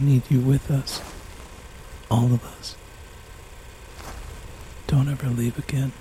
Need you with us. All of us. Don't ever leave again.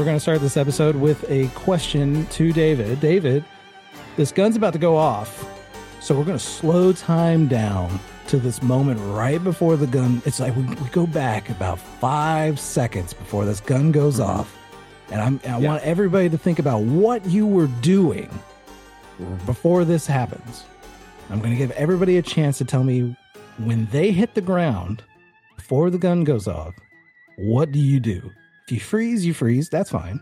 We're going to start this episode with a question to David. David, this gun's about to go off, so we're going to slow time down to this moment right before the gun. It's like we, we go back about five seconds before this gun goes mm-hmm. off, and I'm, I want everybody to think about what you were doing mm-hmm. before this happens. I'm going to give everybody a chance to tell me when they hit the ground before the gun goes off. What do you do? If you freeze, you freeze. That's fine.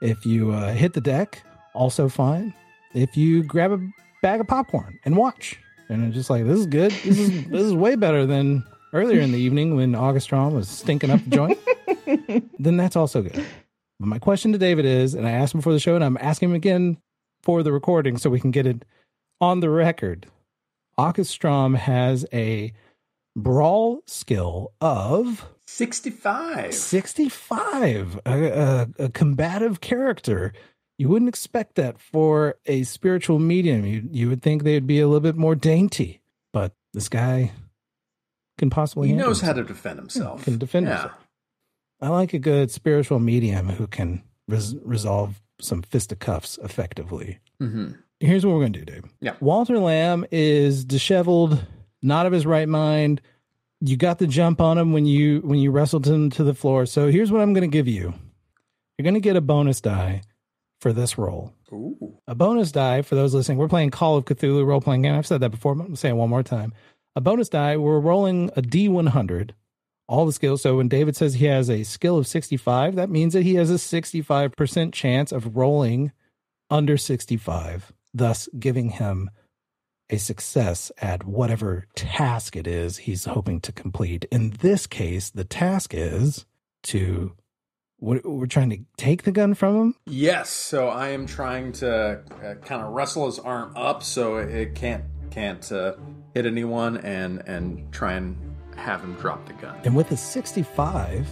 If you uh, hit the deck, also fine. If you grab a bag of popcorn and watch, and it's just like this is good. This is this is way better than earlier in the evening when August Straume was stinking up the joint. then that's also good. But my question to David is, and I asked him before the show, and I'm asking him again for the recording so we can get it on the record. August Straume has a brawl skill of 65. 65 a, a, a combative character you wouldn't expect that for a spiritual medium you you would think they'd be a little bit more dainty but this guy can possibly He knows how to defend himself. can defend yeah. himself. i like a good spiritual medium who can res- resolve some fisticuffs effectively hmm here's what we're gonna do dave Yeah. walter lamb is disheveled not of his right mind you got the jump on him when you when you wrestled him to the floor. So here's what i'm gonna give you. You're gonna get a bonus die for this roll Ooh. a bonus die for those listening we're playing call of cthulhu role-playing game. I've said that before but i'm gonna say it one more time. A bonus die we're rolling a d100 all the skills. So when david says he has a skill of 65 that means that he has a 65% chance of rolling under 65 thus giving him a success at whatever task it is he's hoping to complete in this case the task is to we're, we're trying to take the gun from him Yes, so I am trying to uh, kind of wrestle his arm up so it can't can't uh, hit anyone and and try and have him drop the gun. And with a 65,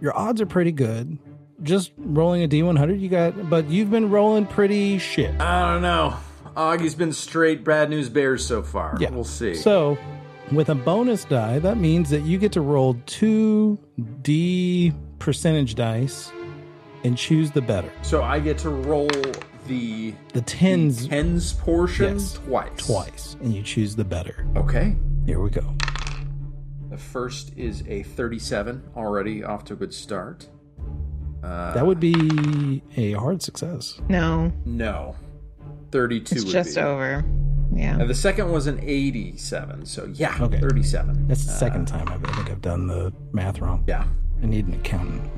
your odds are pretty good. Just rolling a D100, you got, but you've been rolling pretty shit. I don't know. Augie's been straight bad news bears so far. Yeah. We'll see. So, with a bonus die, that means that you get to roll two D percentage dice and choose the better. So I get to roll the The tens tens portion Yes. twice. twice, and you choose the better. Okay. Here we go. The first is a 37, already off to a good start. Uh, That would be a hard success. No, no. 32 it's just be. over. Yeah. And the second was an 87, so yeah, Okay. 37. That's the uh, second time I've, I think I've done the math wrong. Yeah. I need an accountant.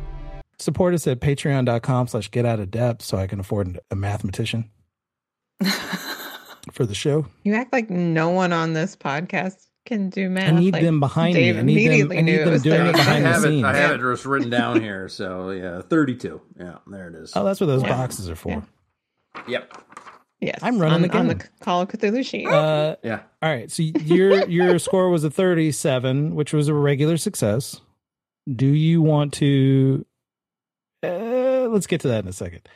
Support us at patreon.com slash get out of debt so I can afford a mathematician for the show. You act like no one on this podcast can do math. I need like them behind Dave me. I need them, immediately I need knew it them was doing it 30. I behind the it. scenes. I have it just written down here. So yeah, thirty-two. Yeah, there it is. Oh, that's what those Yeah. boxes are for. Yep. Yes, I'm running on, the on the. Call of Cthulhu sheet. Uh, Yeah. all right. So your your score was a 37, which was a regular success. Do you want to? Uh, let's get to that in a second.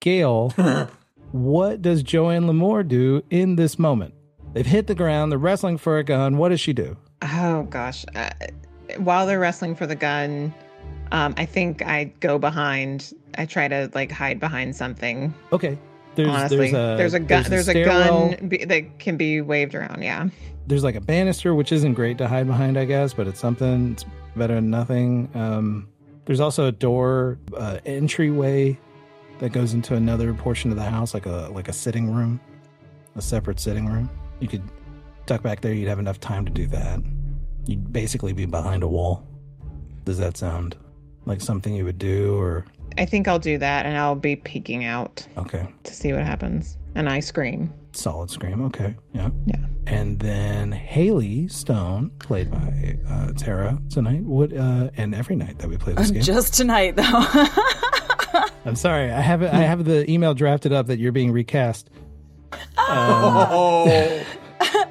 Gail, what does Joanne Lamour do in this moment? They've hit the ground. They're wrestling for a gun. What does she do? Oh gosh. Uh, while they're wrestling for the gun, um, I think I go behind. I try to like hide behind something. Okay. There's honestly, there's a gun. There's, a, stairwell. gun be, that can be waved around. Yeah. There's like a banister, which isn't great to hide behind, I guess, but it's something. It's better than nothing. Um, there's also a door, uh, entryway that goes into another portion of the house, like a like a sitting room, a separate sitting room. You could duck back there. You'd have enough time to do that. You'd basically be behind a wall. Does that sound like something you would do, or I think I'll do that, and I'll be peeking out okay? to see what happens. And I scream. Solid scream. Okay. Yeah. Yeah. And then Hallie Stone, played by uh, Tara tonight, would uh, and every night that we play this game. Just tonight, though. I'm sorry, I have. I have the email drafted up that you're being recast. Oh.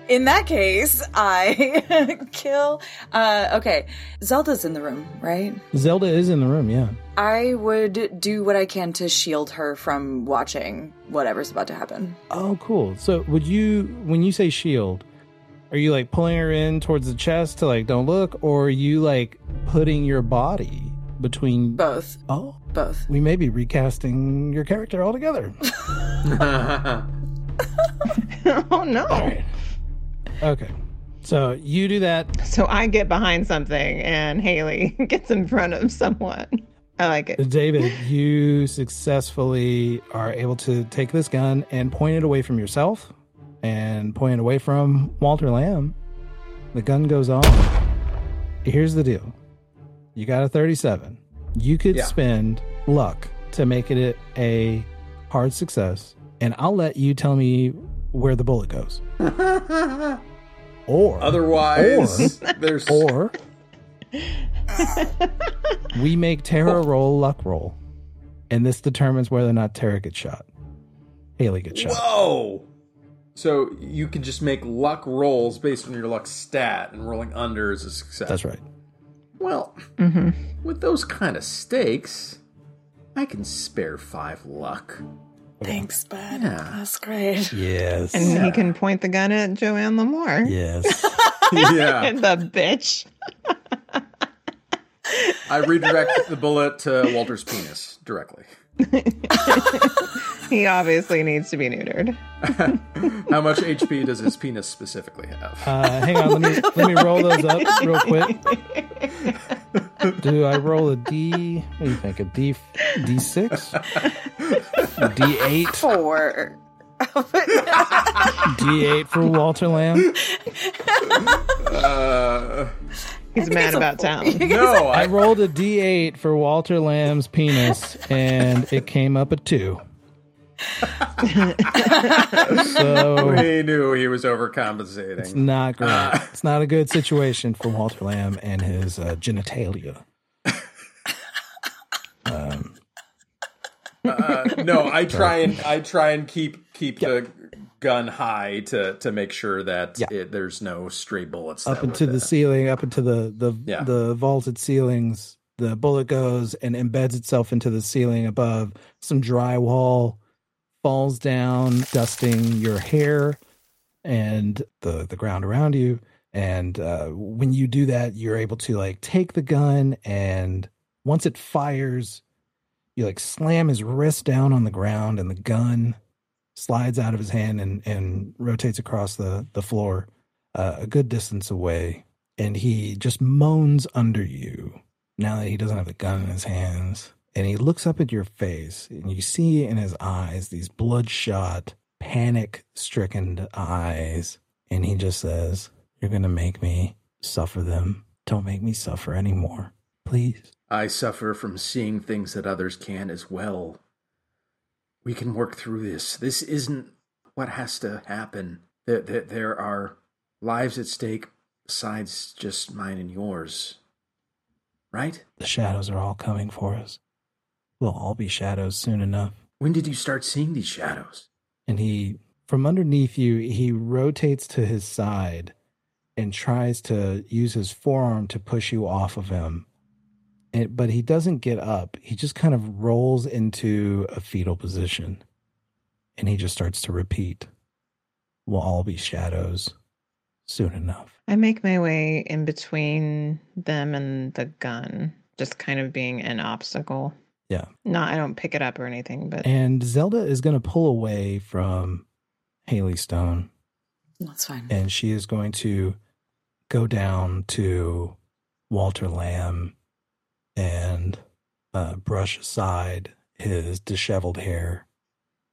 in that case, I kill. Uh, okay, Zelda's in the room, right? Zelda is in the room. Yeah. I would do what I can to shield her from watching whatever's about to happen. Oh, cool. So, would you, when you say shield, are you like pulling her in towards the chest to like don't look, or are you like putting your body between? Both. Oh, Both. we may be recasting your character altogether. oh no. All right. Okay. So you do that. So I get behind something, and Hallie gets in front of someone. I like it. David, you successfully are able to take this gun and point it away from yourself and point it away from Walter Lamb. The gun goes on. Here's the deal you got a 37. You could Yeah. spend luck to make it a hard success, and I'll let you tell me where the bullet goes. Or, Otherwise, or, there's or we make Tara roll luck roll, and this determines whether or not Tara gets shot. Hallie gets shot. Whoa! So you can just make luck rolls based on your luck stat, and rolling under is a success. That's right. Well, hmm with those kind of stakes, I can spare five luck. Thanks, bud. Yeah. That's great. Yes. And he can point the gun at Joanne Lamour. yes. yeah, the bitch. I redirect the bullet to Walter's penis directly. He obviously needs to be neutered. How much HP does his penis specifically have? Uh, hang on. Let me let me roll those up real quick. Do I roll a D? What do you think? A D D six? D eight? Four. D eight for Walter Lamb. Uh, He's mad about town. no, I I rolled a D eight for Walter Lamb's penis, and it came up a two. So we knew he was overcompensating. It's not great. it's not a good situation for Walter Lamb and his uh, genitalia. Um, Uh, no, I try and I try and keep keep the gun high to to make sure that Yeah. it, there's no stray bullets up into the there. ceiling, up into the the Yeah. the vaulted ceilings. The bullet goes and embeds itself into the ceiling above. Some drywall falls down, dusting your hair and the the ground around you. And uh, when you do that, you're able to like take the gun and once it fires, you like slam his wrist down on the ground and the gun slides out of his hand and, and rotates across the, the floor uh, a good distance away. And he just moans under you now that he doesn't have the gun in his hands. And he looks up at your face and you see in his eyes these bloodshot, panic stricken eyes. And he just says, You're going to make me suffer them. Don't make me suffer anymore. Please. I suffer from seeing things that others can as well. We can work through this. This isn't what has to happen. There, there, there are lives at stake, besides just mine and yours. Right? The shadows are all coming for us. We'll all be shadows soon enough. When did you start seeing these shadows? And he, from underneath you, he rotates to his side and tries to use his forearm to push you off of him. And, but he doesn't get up. He just kind of rolls into a fetal position. And he just starts to repeat, We'll all be shadows soon enough. I make my way in between them and the gun, just kind of being an obstacle. Yeah. No, I don't pick it up or anything, but And Zelda is going to pull away from Hallie Stone That's fine. and she is going to go down to Walter Lamb and uh, brush aside his disheveled hair.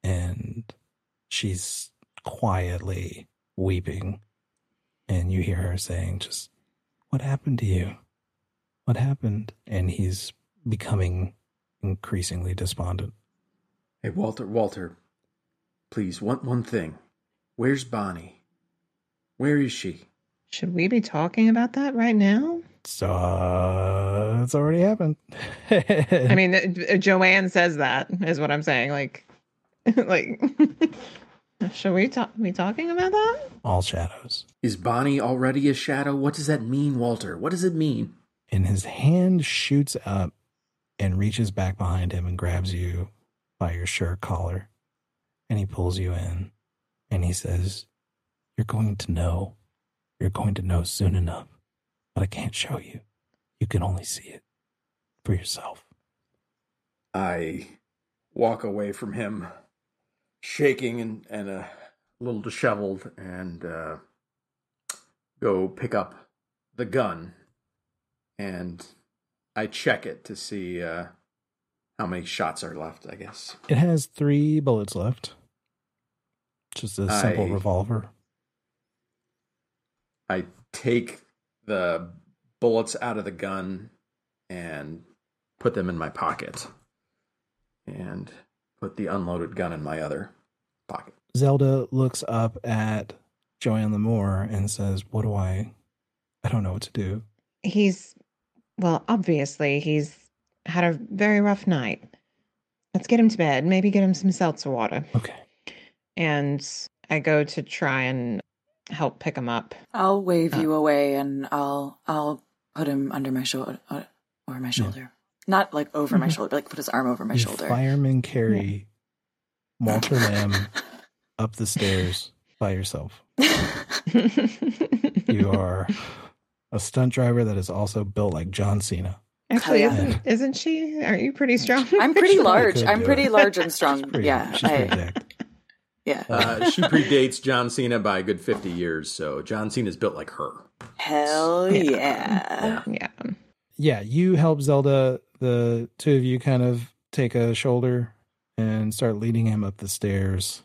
And she's quietly weeping. And you hear her saying, Just what happened to you? What happened? And he's becoming increasingly despondent. Hey, Walter, Walter, please, one, one thing. Where's Bonnie? Where is she? should we be talking about that right now? So uh, it's already happened. I mean, Joanne says that is what I'm saying. Like, like, should we talk? Be talking about that? all shadows. Is Bonnie already a shadow? What does that mean, Walter? What does it mean? And his hand shoots up and reaches back behind him and grabs you by your shirt collar. And he pulls you in and he says, You're going to know. You're going to know soon enough. But I can't show you. You can only see it for yourself. I walk away from him, shaking and, and a little disheveled, and uh, go pick up the gun. And I check it to see uh, how many shots are left, I guess. It has three bullets left. Just a simple I- revolver. I take the bullets out of the gun and put them in my pocket. And put the unloaded gun in my other pocket. Zelda looks up at Joanne Lamour and says, What do I? I don't know what to do. He's, well, obviously, he's had a very rough night. Let's get him to bed. Maybe get him some seltzer water. Okay. And I go to try and help pick him up. I'll wave Uh, you away and I'll I'll put him under my shoulder uh, over my shoulder. Not like over my Mhm. shoulder, but like put his arm over my You shoulder. Firemen carry Walter Lamb up the stairs by yourself. You are a stunt driver that is also built like John Cena. Actually, yeah. isn't, isn't she? Aren't you pretty strong? I'm pretty large. I'm pretty it. large and strong. Pretty- yeah. she's pretty I, jacked. yeah. Uh, she predates John Cena by a good 50 years, so John Cena's built like her. Hell yeah. yeah. Yeah, you help Zelda. The two of you kind of take a shoulder and start leading him up the stairs.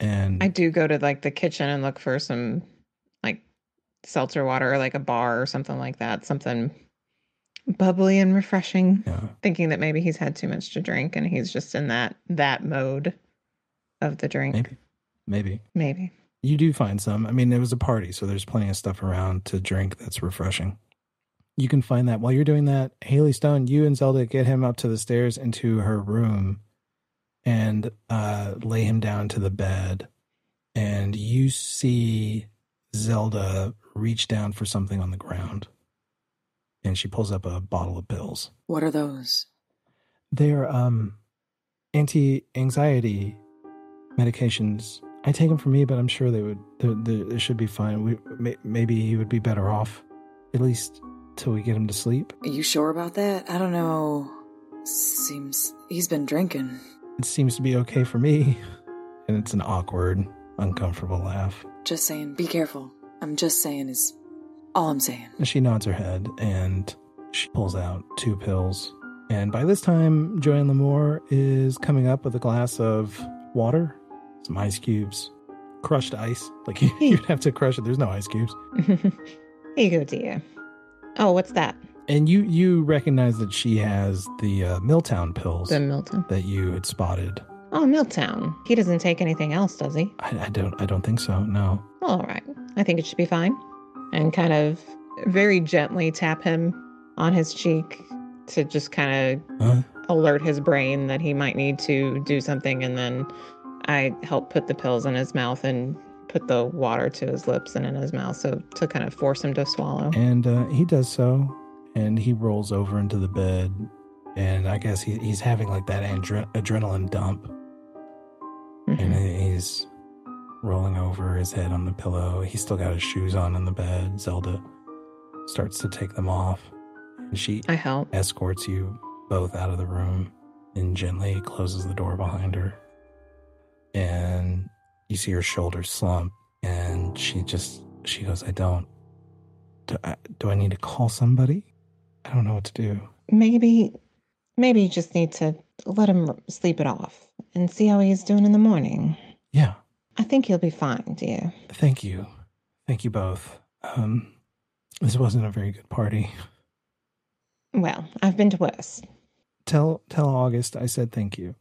And I do go to like the kitchen and look for some like seltzer water or like a bar or something like that. Something bubbly and refreshing. yeah, Thinking that maybe he's had too much to drink and he's just in that that mode of the drink. maybe, maybe Maybe. you do find some. I mean, it was a party, so there's plenty of stuff around to drink that's refreshing. You can find that while you're doing that. Hallie Stone, you and Zelda get him up to the stairs into her room and uh, lay him down to the bed. And you see Zelda reach down for something on the ground. And she pulls up a bottle of pills. What are those? They're um, anti anxiety medications. I take them for me, but I'm sure they would. They, they, they should be fine. We may, maybe he would be better off, at least till we get him to sleep. Are you sure about that? I don't know. Seems he's been drinking. It seems to be okay for me, and it's an awkward, uncomfortable laugh. Just saying, be careful. I'm just saying is all I'm saying. She nods her head and she pulls out two pills. And by this time, Joanne Lamour is coming up with a glass of water, some ice cubes, crushed ice. Like you'd have to crush it. There's no ice cubes. Here you go, dear. Oh, what's that? And you you recognize that she has the uh, Miltown pills The Milton. that you had spotted. Oh, Miltown. He doesn't take anything else, does he? I, I don't I don't think so. No. All right. I think it should be fine. and kind of very gently tap him on his cheek to just kind of Huh? alert his brain that he might need to do something. And then I help put the pills in his mouth and put the water to his lips and in his mouth. So to kind of force him to swallow. And uh, he does so, and he rolls over into the bed, and I guess he, he's having like that adre- adrenaline dump, and Mhm. he's rolling over his head on the pillow. He's still got his shoes on in the bed. Zelda starts to take them off, and she I help. escorts you both out of the room and gently closes the door behind her. And you see her shoulders slump, and she just she goes, "I don't. Do I, do I need to call somebody? I don't know what to do." Maybe, maybe you just need to let him sleep it off and see how he's doing in the morning. Yeah, I think he'll be fine, dear. thank you, thank you both. Um, this wasn't a very good party. Well, I've been to worse. Tell tell August I said thank you.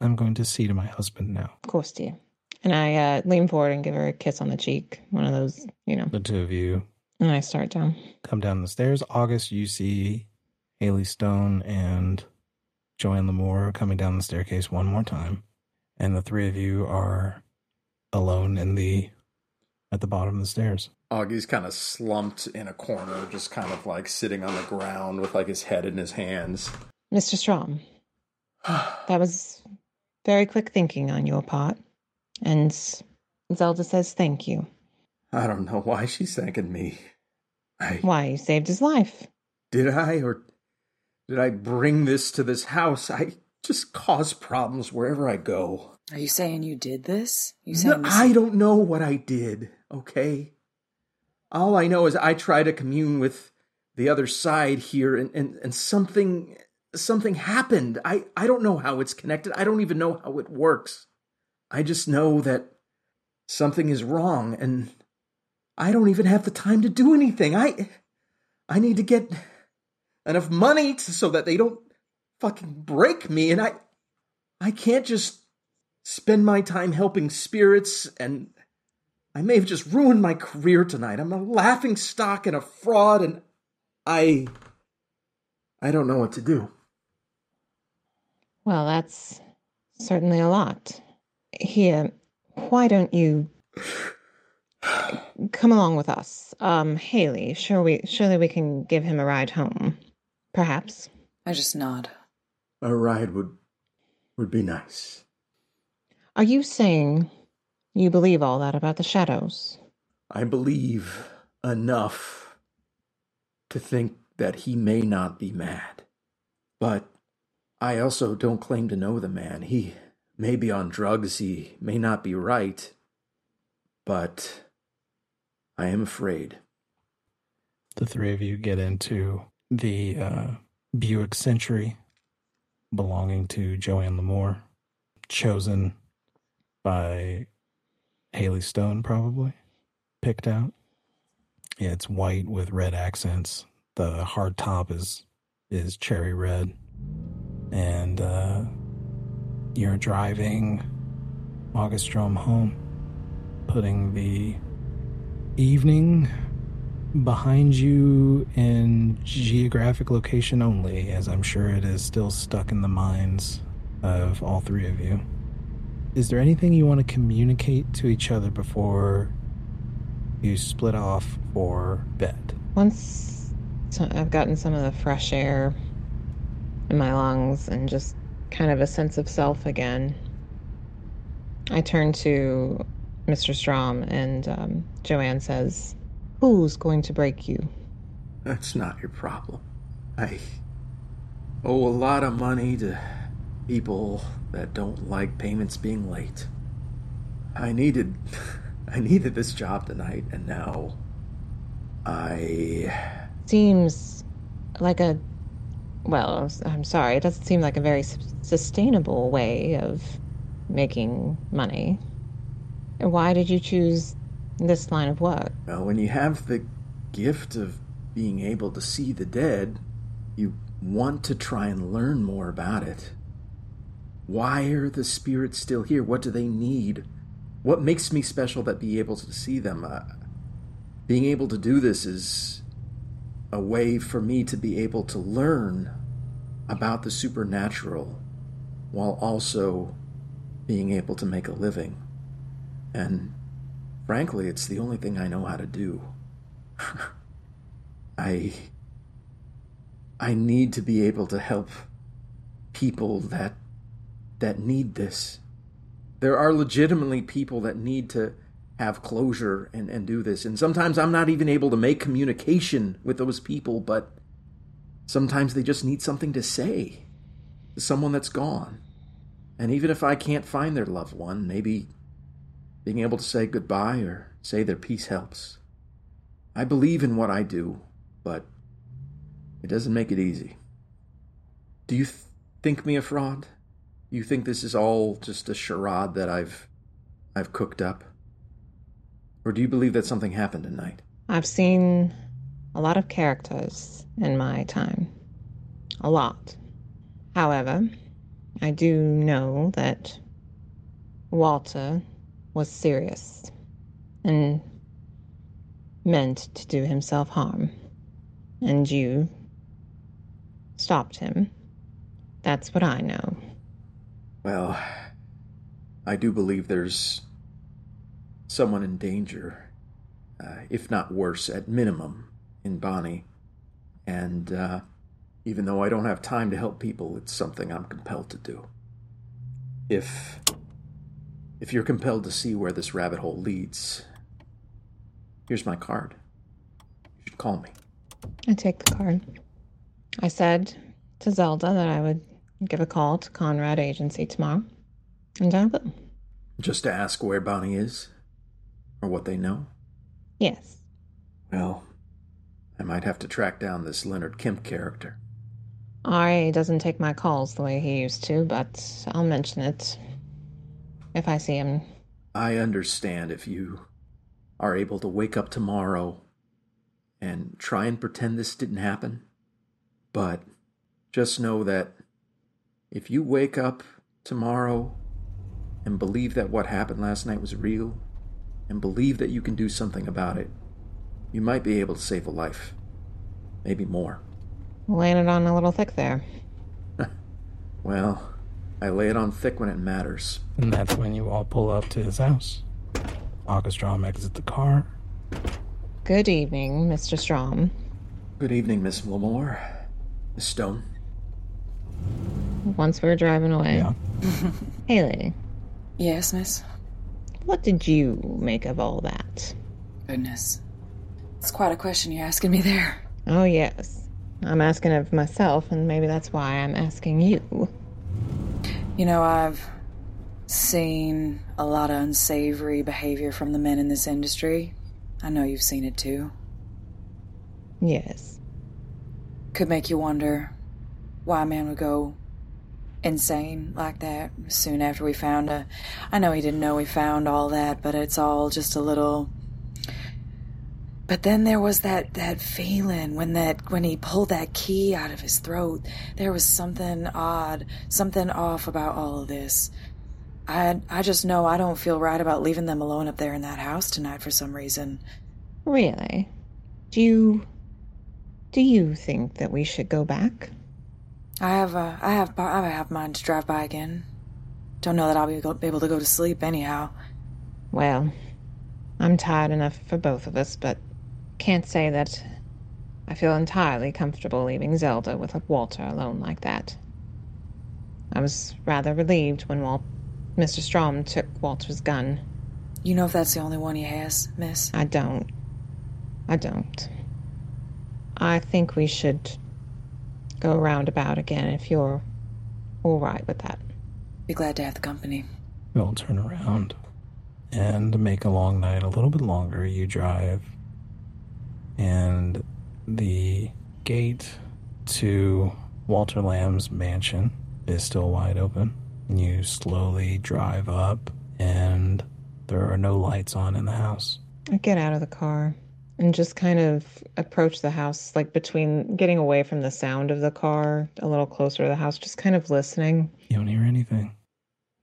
I'm going to see to my husband now. Of course, dear. And I uh, lean forward and give her a kiss on the cheek. One of those, you know. The two of you And I start down. come down the stairs. August, you see Hallie Stone and Joanne Lamour coming down the staircase one more time, and the three of you are alone in the at the bottom of the stairs. Augie's kind of slumped in a corner, just kind of like sitting on the ground with like his head in his hands. Mr. Straume, that was very quick thinking on your part. And Zelda says thank you. I don't know why she's thanking me. I Why, you saved his life. did I or did I bring this to this house? I just cause problems wherever I go. Are you saying you did this? You No, this? I don't know what I did, okay? All I know is I try to commune with the other side here and, and, and something something happened. I, I don't know how it's connected. I don't even know how it works. I just know that something is wrong and I don't even have the time to do anything. I I need to get enough money to, so that they don't fucking break me and I I can't just spend my time helping spirits and I may have just ruined my career tonight. I'm a laughing stock and a fraud and I I don't know what to do. Well, that's certainly a lot. Here, why don't you come along with us? Um, Hallie, sure we surely we can give him a ride home. Perhaps. I just nod. A ride would would be nice. Are you saying you believe all that about the shadows? I believe enough to think that he may not be mad. But I also don't claim to know the man. He may be on drugs, he may not be right. But I am afraid. The three of you get into the uh, Buick Century belonging to Joanne Lamour, chosen by Hallie Stone, probably picked out. Yeah, it's white with red accents. The hard top is is cherry red, and uh, you're driving August Straume home, putting the evening behind you in geographic location only, as I'm sure it is still stuck in the minds of all three of you. Is there anything you want to communicate to each other before you split off for bed? Once I've gotten some of the fresh air in my lungs and just kind of a sense of self again, I turn to Mr. Straume and um, Joanne says, Who's going to break you? That's not your problem. I owe a lot of money to people that don't like payments being late. I needed I needed this job tonight and now I Seems like a, well, I'm sorry, it doesn't seem like a very sustainable way of making money. And why did you choose this line of work? well when you have the gift of being able to see the dead, you want to try and learn more about it. Why are the spirits still here? What do they need? What makes me special that be able to see them? Uh, being able to do this is a way for me to be able to learn about the supernatural while also being able to make a living. And frankly, it's the only thing I know how to do. I I need to be able to help people that that need this. There are legitimately people that need to have closure and, and do this. And sometimes I'm not even able to make communication with those people, but sometimes they just need something to say to someone that's gone. And even if I can't find their loved one, maybe being able to say goodbye or say their piece helps. I believe in what I do, but it doesn't make it easy. Do you th- think me a fraud? You think this is all just a charade that I've I've cooked up? Or do you believe that something happened tonight? I've seen a lot of characters in my time. A lot. However, I do know that Walter was serious and meant to do himself harm. And you stopped him. That's what I know. Well, I do believe there's someone in danger, uh, if not worse, at minimum, in Bonnie. And uh, even though I don't have time to help people, it's something I'm compelled to do. If if you're compelled to see where this rabbit hole leads, here's my card. You should call me. I take the card. I said to Zelda that I would give a call to Conrad Agency tomorrow, and I will. Just to ask where Bonnie is? Or what they know? Yes. Well, I might have to track down this Leonard Kemp character. Ari doesn't take my calls the way he used to, but I'll mention it if I see him. I understand if you are able to wake up tomorrow and try and pretend this didn't happen. But just know that if you wake up tomorrow and believe that what happened last night was real, and believe that you can do something about it, you might be able to save a life. Maybe more. It on a little thick there. well, I lay it on thick when it matters. And that's when you all pull up to his house. August Straume exits the car. Good evening, Mr. Straume. Good evening, Miss Lamour. Miss Stone. Once we were driving away. Yeah. Hallie, Yes, miss? what did you make of all that? Goodness. It's quite a question you're asking me there. Oh, yes. I'm asking of myself, and maybe that's why I'm asking you. You know, I've seen a lot of unsavory behavior from the men in this industry. I know you've seen it too. Yes. Could make you wonder why a man would go insane like that soon after we found a. I know he didn't know we found all that, but it's all just a little. But then there was that that feeling when that when he pulled that key out of his throat. There was something odd, something off about all of this. I I just know I don't feel right about leaving them alone up there in that house tonight for some reason. Really? Do you. Do you think that we should go back? I have uh, I have I have mine to drive by again. Don't know that I'll be go- able to go to sleep anyhow. Well, I'm tired enough for both of us, but can't say that I feel entirely comfortable leaving Zelda with Walter alone like that. I was rather relieved when Wal- Mr. Straume took Walter's gun. You know if that's the only one he has, Miss? I don't. I don't. I think we should go roundabout again if you're all right with that. Be glad to have the company. We'll turn around and make a long night a little bit longer. You drive, and the gate to Walter Lamb's mansion is still wide open. You slowly drive up, and there are no lights on in the house. I get out of the car and just kind of approach the house, like between getting away from the sound of the car, a little closer to the house, just kind of listening. You don't hear anything.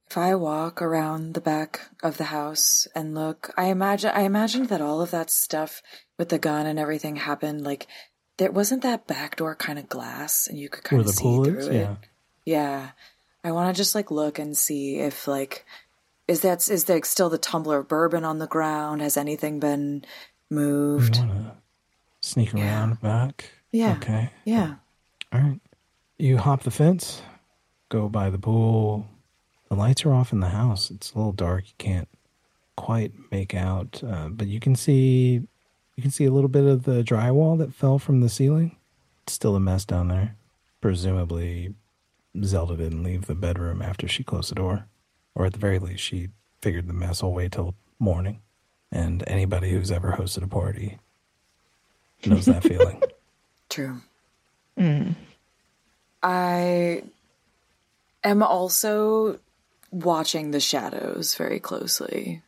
If I walk around the back of the house and look, I imagine I imagined that all of that stuff with the gun and everything happened like there wasn't that back door kind of glass and you could kind Where of see through is? it. Yeah. Yeah. I want to just like look and see if like is that is there still the tumbler of bourbon on the ground? Has anything been moved? want to sneak Yeah. around back? Yeah. Okay. Yeah. All right. You hop the fence, go by the pool. The lights are off in the house. It's a little dark. You can't quite make out, uh, but you can see you can see a little bit of the drywall that fell from the ceiling. It's still a mess down there. Presumably, Zelda didn't leave the bedroom after she closed the door, or at the very least, she figured the mess will wait till morning. And anybody who's ever hosted a party knows that feeling. True. I am also watching the shadows very closely.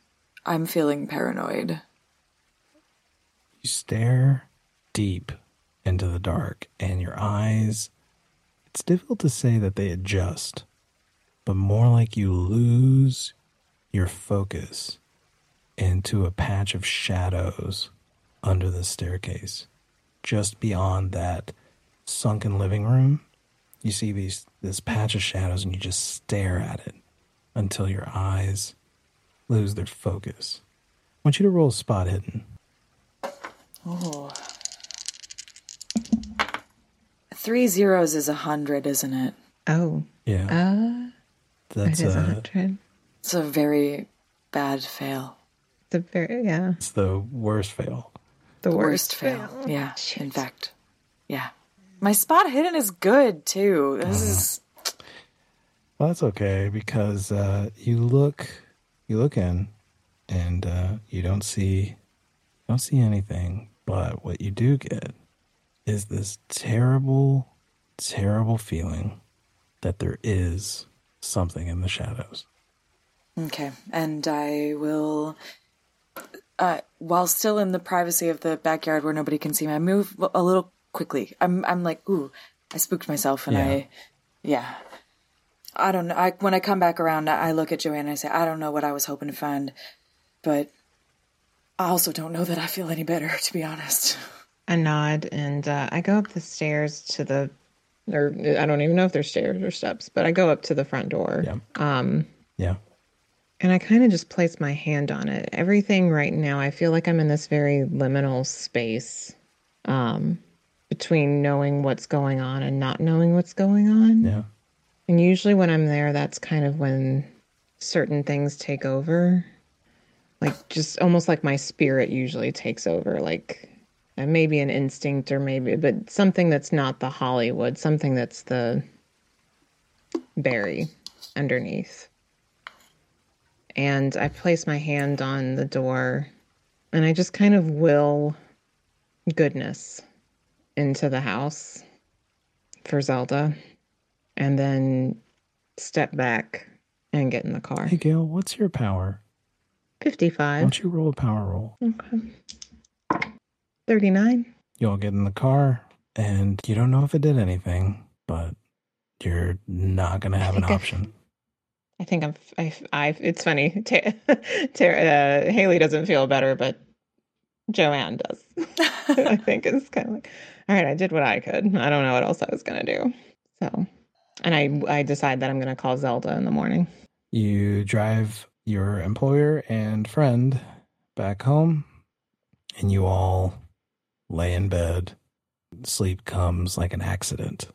I'm feeling paranoid. You stare deep into the dark, and your eyes, it's difficult to say that they adjust, but more like you lose your focus into a patch of shadows under the staircase. Just beyond that sunken living room, you see these this patch of shadows and you just stare at it until your eyes lose their focus. I want you to roll spot hidden. Oh. Three zeros is a hundred, isn't it? Oh, Yeah, uh, that's a uh, hundred. It's a very bad fail. The very yeah, it's the worst fail. the Worst worst, fail. Yeah, Shit. in fact. Yeah. My spot hidden is good too. This is Well, that's okay because uh, you look, you look in, and uh, you don't see, don't see anything. But what you do get is this terrible, terrible feeling that there is something in the shadows. Okay, and I will, uh, while still in the privacy of the backyard where nobody can see me, I move a little quickly. I'm, I'm like, ooh, I spooked myself, and Yeah. I, yeah, I don't know. I when I come back around, I I look at Joanne and I say, I don't know what I was hoping to find, but I also don't know that I feel any better, to be honest. I nod and uh, I go up the stairs to the, or I don't even know if they're stairs or steps, but I go up to the front door. Yeah. Um, Yeah. and I kind of just place my hand on it. Everything right now, I feel like I'm in this very liminal space um, between knowing what's going on and not knowing what's going on. Yeah. And usually when I'm there, that's kind of when certain things take over. Like just almost like my spirit usually takes over, like uh, maybe an instinct or maybe, but something that's not the Hollywood, something that's the Barry underneath. And I place my hand on the door and I just kind of will goodness into the house for Zelda and then step back and get in the car. Hey, Gail, what's your power? Why 55. don't you roll a power roll? Okay. 39. You all get in the car, and you don't know if it did anything, but you're not going to have an think I- option. I think I'm, I, I it's funny. Ta- Tara, uh, Hallie doesn't feel better, but Joanne does. I think it's kind of like, all right, I did what I could. I don't know what else I was going to do. So, and I, I decide that I'm going to call Zelda in the morning. You drive your employer and friend back home, and you all lay in bed. Sleep comes like an accident,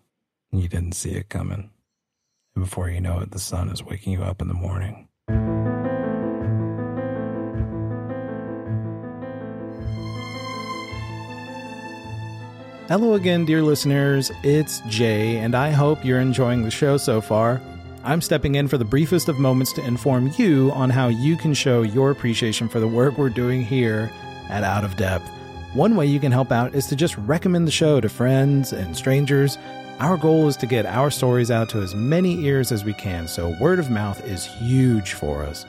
you didn't see it coming. And before you know it, the sun is waking you up in the morning. Hello again, dear listeners. It's Jae, and I hope you're enjoying the show so far. I'm stepping in for the briefest of moments to inform you on how you can show your appreciation for the work we're doing here at Out of Depth. One way you can help out is to just recommend the show to friends and strangers. Our goal is to get our stories out to as many ears as we can, so word of mouth is huge for us.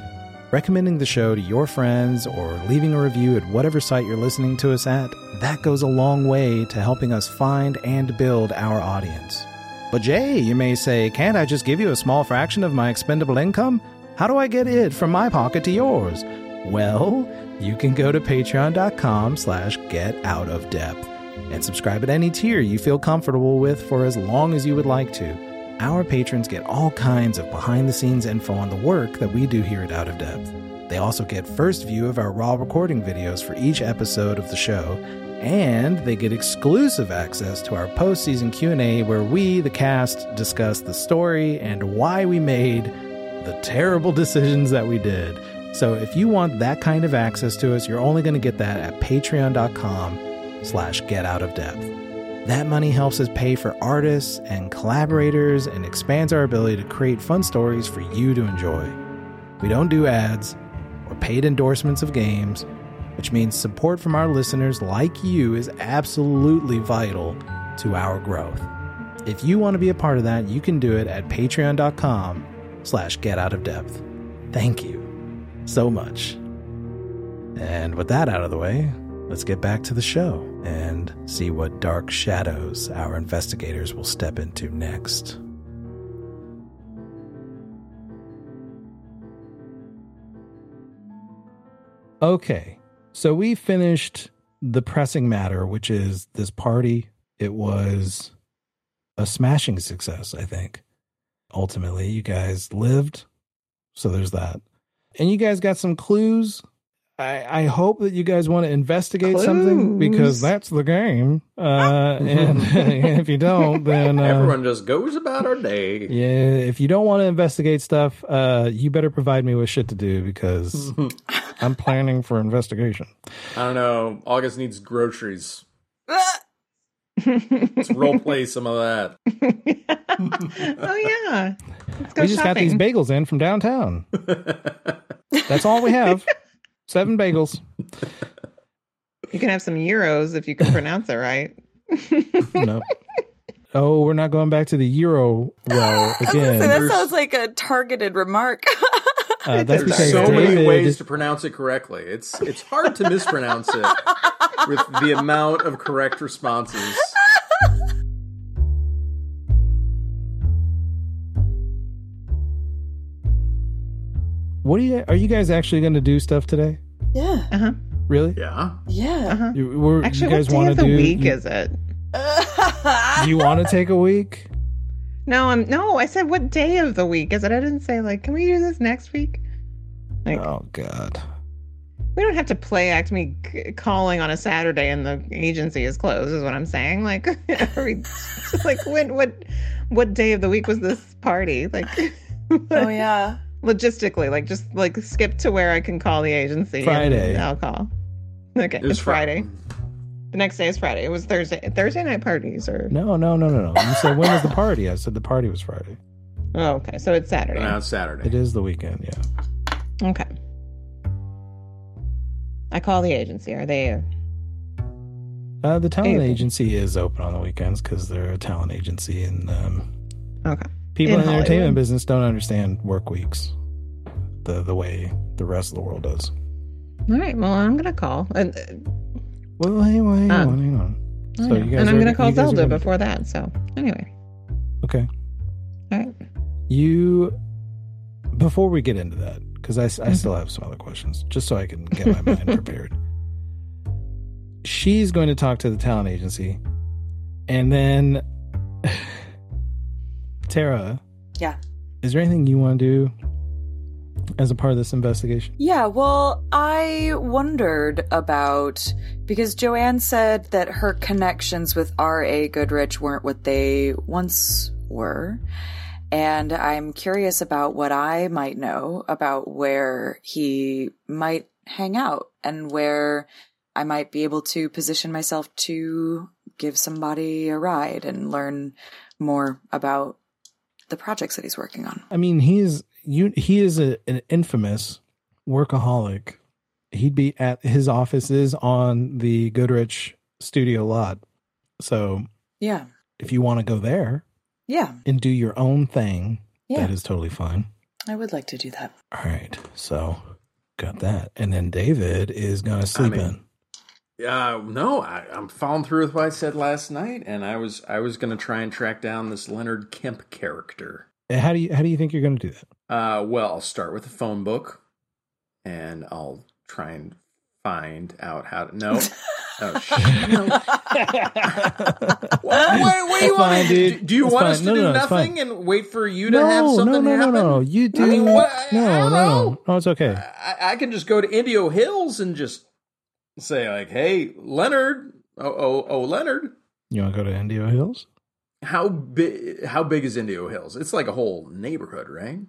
Recommending the show to your friends or leaving a review at whatever site you're listening to us at, that goes a long way to helping us find and build our audience. But Jae, you may say, can't I just give you a small fraction of my expendable income? How do I get it from my pocket to yours? Well, you can go to patreon.com slash get out of depth and subscribe at any tier you feel comfortable with for as long as you would like to. Our patrons get all kinds of behind the scenes info on the work that we do here at Out of Depth. They also get first view of our raw recording videos for each episode of the show, and they get exclusive access to our post-season Q&A where we, the cast, discuss the story and why we made the terrible decisions that we did. So if you want that kind of access to us, you're only going to get that at patreon.com slash get out of depth. That money helps us pay for artists and collaborators and expands our ability to create fun stories for you to enjoy. We don't do ads or paid endorsements of games, which means support from our listeners like you is absolutely vital to our growth. If you want to be a part of that, you can do it at patreon.com slash get out of depth. Thank you so much. And with that out of the way, let's get back to the show and see what dark shadows our investigators will step into next. Okay, so we finished the pressing matter, which is this party. It was a smashing success, I think. Ultimately, you guys lived. So there's that. And you guys got some clues. I, I hope that you guys want to investigate something because that's the game. Uh, and if you don't, then uh, Everyone just goes about our day. yeah, if you don't want to investigate stuff, uh, you better provide me with shit to do because I'm planning for investigation. I don't know. August needs groceries. Let's role play some of that. oh yeah. Let's go we just got these bagels in from downtown. That's all we have. Seven bagels. You can have some euros if you can pronounce it right. No. Oh, we're not going back to the euro well I was gonna again. say, that There's- sounds like a targeted remark. Uh, that's There's so David, many ways to pronounce it correctly. It's it's hard to mispronounce it with the amount of correct responses. What are you? Are you guys actually going to do stuff today? yeah, Uh huh. Really? Yeah. yeah. Uh huh. You, we're- Actually, you guys what day want of to the do? week you, is it? do you want to take a week? No, I'm no. I said what day of the week is it? I didn't say like, can we do this next week? Like, Oh God. we don't have to play act me c- calling on a Saturday and the agency is closed. Is what I'm saying. Like, are we, like when what what day of the week was this party? Like, oh yeah. Logistically, like just like skip to where I can call the agency. and Friday. I'll call. Okay, It it's Friday. The next day is Friday. It was Thursday. Thursday night parties or No, no, no, no, no. You said when was the party? I said the party was Friday. oh, okay. So it's Saturday. Now it's Saturday. It is the weekend. Yeah. Okay. I call the agency. Are they? Uh, the talent agency is open on the weekends because they're a talent agency, and um, Okay. People In in, the entertainment business don't understand work weeks the the way the rest of the world does. All right. Well, I'm gonna call. And, uh, Well, hang on, hang Um, on, hang on. So know. you guys and I'm are- gonna call you guys are Zelda gonna- before that. So anyway. Okay. All right. You, before we get into that, because I, I Mm-hmm. still have some other questions, just so I can get my mind prepared. She's going to talk to the talent agency, and then Tara, Yeah. is there anything you want to do as a part of this investigation? Yeah, well, I wondered about because Joanne said that her connections with R.A. Goodrich weren't what they once were. And I'm curious about what I might know about where he might hang out and where I might be able to position myself to give somebody a ride and learn more about the projects that he's working on. I mean, he is you. He is a, an infamous workaholic. He'd be at his office is on the Goodrich studio lot. So Yeah. if you want to go there Yeah. and do your own thing, Yeah. that is totally fine. I would like to do that. All right. So got that. And then David is gonna sleep mean- in. Uh, no, I, I'm following through with what I said last night, and I was I was going to try and track down this Leonard Kemp character. How do you how do you think you're going to do that? Uh, well, I'll start with the phone book, and I'll try and find out how to. No. Oh, shit. No. what, what, what do you want Fine, to do? Do you It's want fine. us to No, do no, no, nothing and wait for you to no, have no, something no, no, happen? no. no. You do. I mean, what? No, I no, don't no, know. no. It's okay. I, I can just go to Indio Hills and just say like, "Hey, Leonard, oh, oh, oh, Leonard, You want to go to Indio Hills? how big? How big is Indio Hills? It's like a whole neighborhood, right?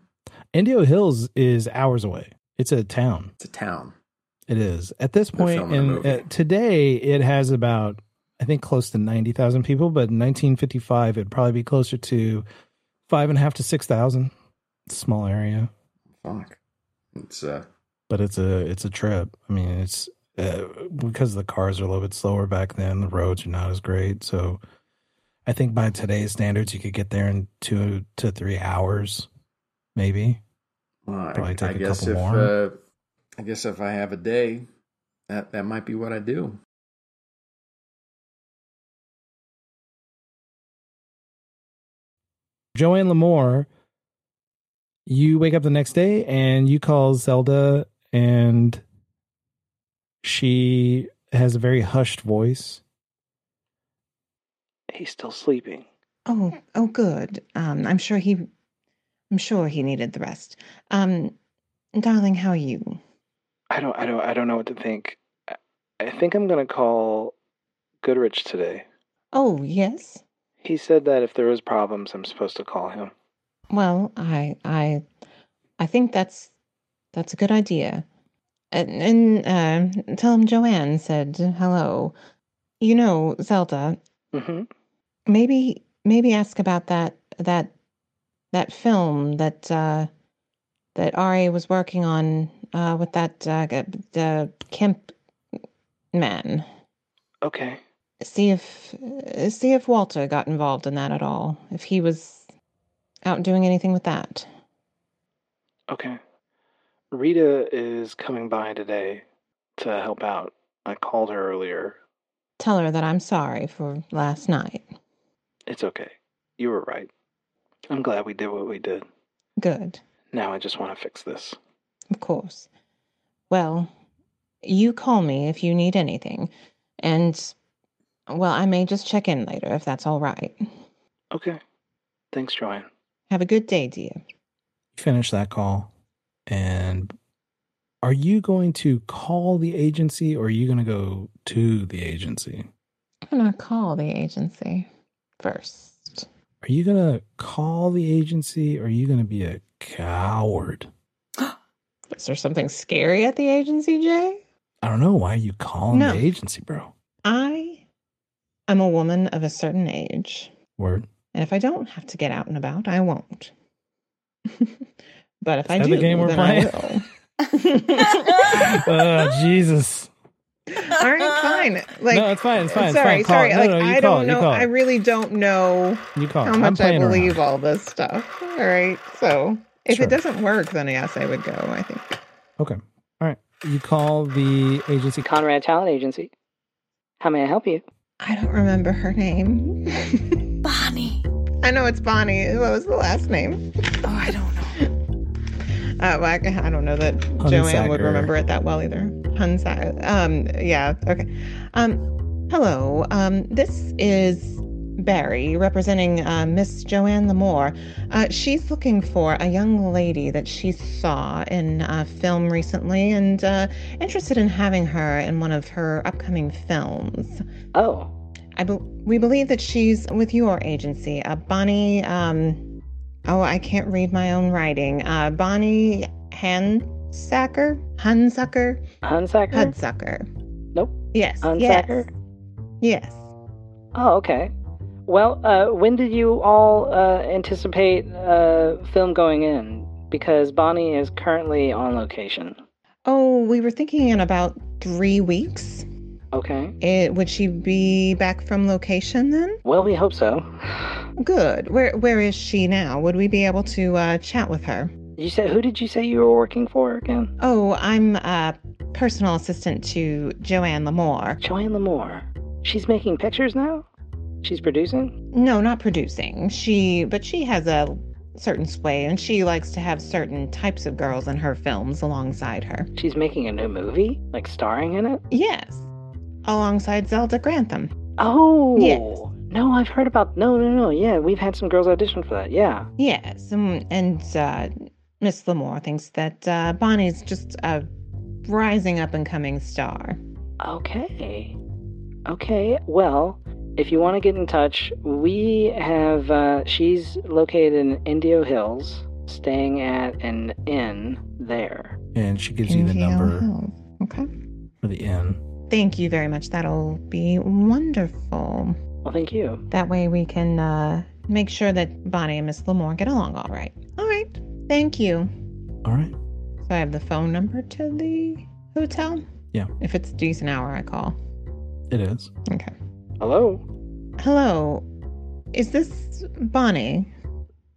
Indio Hills is hours away. It's a town. It's a town. It is at this point, and uh, today it has about I think close to ninety thousand people. But in 1955, it'd probably be closer to five and a half to six thousand. Small area, Fuck. It's uh. but it's a it's a trip. I mean, it's uh, because the cars are a little bit slower back then. The roads are not as great, so I think by today's standards, you could get there in two to three hours, maybe. Well, I, Probably take I a guess couple if more. uh, I guess if I have a day, that that might be what I do. Joanne Lamour, you wake up the next day and you call Zelda, and she has a very hushed voice. He's still sleeping. Oh, oh, good. Um, I'm sure he, I'm sure he needed the rest. Um, darling, how are you? I don't I don't I don't know what to think. I, I think I'm gonna call Goodrich today. Oh, yes. He said that if there was problems I'm supposed to call him. Well, I, I, I think that's that's a good idea. And, and uh, tell him Joanne said hello. You know, Zelda. Mm-hmm. Maybe maybe ask about that that that film that uh, that Ari was working on uh, with that uh, the Kemp man. Okay. See if see if Walter got involved in that at all. If he was out doing anything with that. Okay. Rita is coming by today to help out. I called her earlier. Tell her that I'm sorry for last night. It's okay. You were right. I'm glad we did what we did. Good, Now I just want to fix this. of course. Well, you call me if you need anything. And, well, I may just check in later if that's all right. Okay. Thanks, Joanne. Have a good day, dear. Finish that call, and are you going to call the agency or are you going to go to the agency? I'm going to call the agency first. Are you going to call the agency or are you going to be a coward? Is there something scary at the agency, Jae? I don't know. Why are you calling No. the agency, bro? I am a woman of a certain age. Word. And if I don't have to get out and about, I won't. but if I that do, the game we're then playing? I will. oh, Jesus. All right, fine. Like, no, it's fine. It's fine. It's sorry, fine. Sorry. it. No, like, no, you I don't it. Know. I really don't know You call it. how I'm much I playing around. believe all this stuff. All right, so if Sure. it doesn't work, then yes, I would go. I think. Okay. All right. You call the agency. Conrad Talent Agency. How may I help you? I don't remember her name. Bonnie. I know it's Bonnie. What was the last name? Uh, well, I, I don't know that Joanne would remember it that well either. Hunsa. Um. Yeah. Okay. Um. Hello. Um. This is Barry representing uh, Miss Joanne Lamour. Uh, she's looking for a young lady that she saw in a film recently, and uh, interested in having her in one of her upcoming films. Oh, I be- we believe that she's with your agency, uh, Bonnie. Um, oh, I can't read my own writing. Uh, Bonnie Hansacker, Hunsucker, Hunsacker? Hudsucker. Nope. Yes, Hunsacker? yes, yes. Oh, okay. Well, uh, when did you all uh, anticipate uh, film going in? Because Bonnie is currently on location. Oh, we were thinking in about three weeks. Okay. It, would she be back from location then? Well, we hope so. Good. Where Where is she now? Would we be able to uh, chat with her? You said who did you say you were working for again? Oh, I'm a personal assistant to Joanne Lamour. Joanne Lamour. She's making pictures now. She's producing. No, not producing. She, but she has a certain sway, and she likes to have certain types of girls in her films alongside her. She's making a new movie? Like starring in it? Yes, alongside Zelda Grantham. Oh! Yes. No, I've heard about. No, no, no. Yeah, we've had some girls audition for that. Yeah. Yes, and, and uh, Miss Lamour thinks that uh, Bonnie's just a rising up and coming star. Okay. Okay. Well, if you want to get in touch, we have. Uh, she's located in Indio Hills, staying at an inn there. And she gives you the number Hills. Okay. for the inn. Thank you very much. That'll be wonderful. Well, thank you. That way we can uh, make sure that Bonnie and Miss Lamour get along all right. All right. Thank you. All right. So I have the phone number to the hotel? Yeah. If it's a decent hour, I call. It is. Okay. Hello. Hello. Is this Bonnie?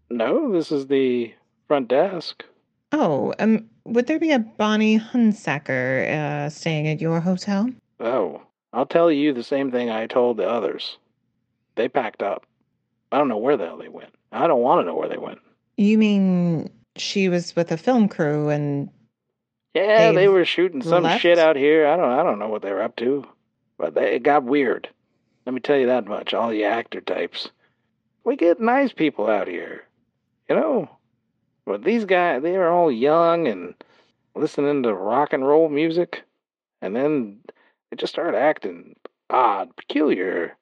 No, this is the front desk. Oh, um, would there be a Bonnie Hunsacker uh, staying at your hotel? Oh, I'll tell you the same thing I told the others. They packed up. I don't know where the hell they went. I don't want to know where they went. You mean she was with a film crew and Yeah, they were shooting some left? shit out here. I don't I don't know what they were up to. But they, it got weird. Let me tell you that much, all you actor types. We get nice people out here. You know? But these guys they were all young and listening to rock and roll music and then they just started acting odd, peculiar.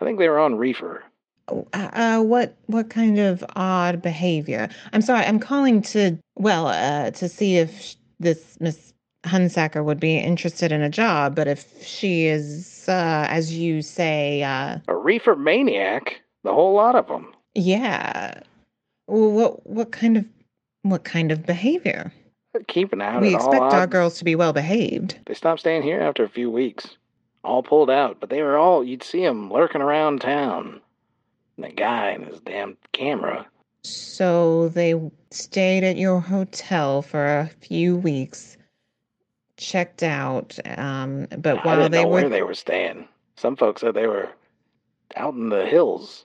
I think they were on reefer. Oh, uh, uh, what what kind of odd behavior? I'm sorry, I'm calling to well, uh, to see if this Miss Hunsacker would be interested in a job, but if she is, uh, as you say, uh, A reefer maniac, the whole lot of them. yeah, well, what what kind of what kind of behavior? Keeping out we at all expect our girls to be well behaved. They stopped staying here after a few weeks. All pulled out, but they were all, you'd see them lurking around town. And the guy and his damn camera. So they stayed at your hotel for a few weeks, checked out, um, but I while didn't they know were where they were staying. Some folks said they were out in the hills,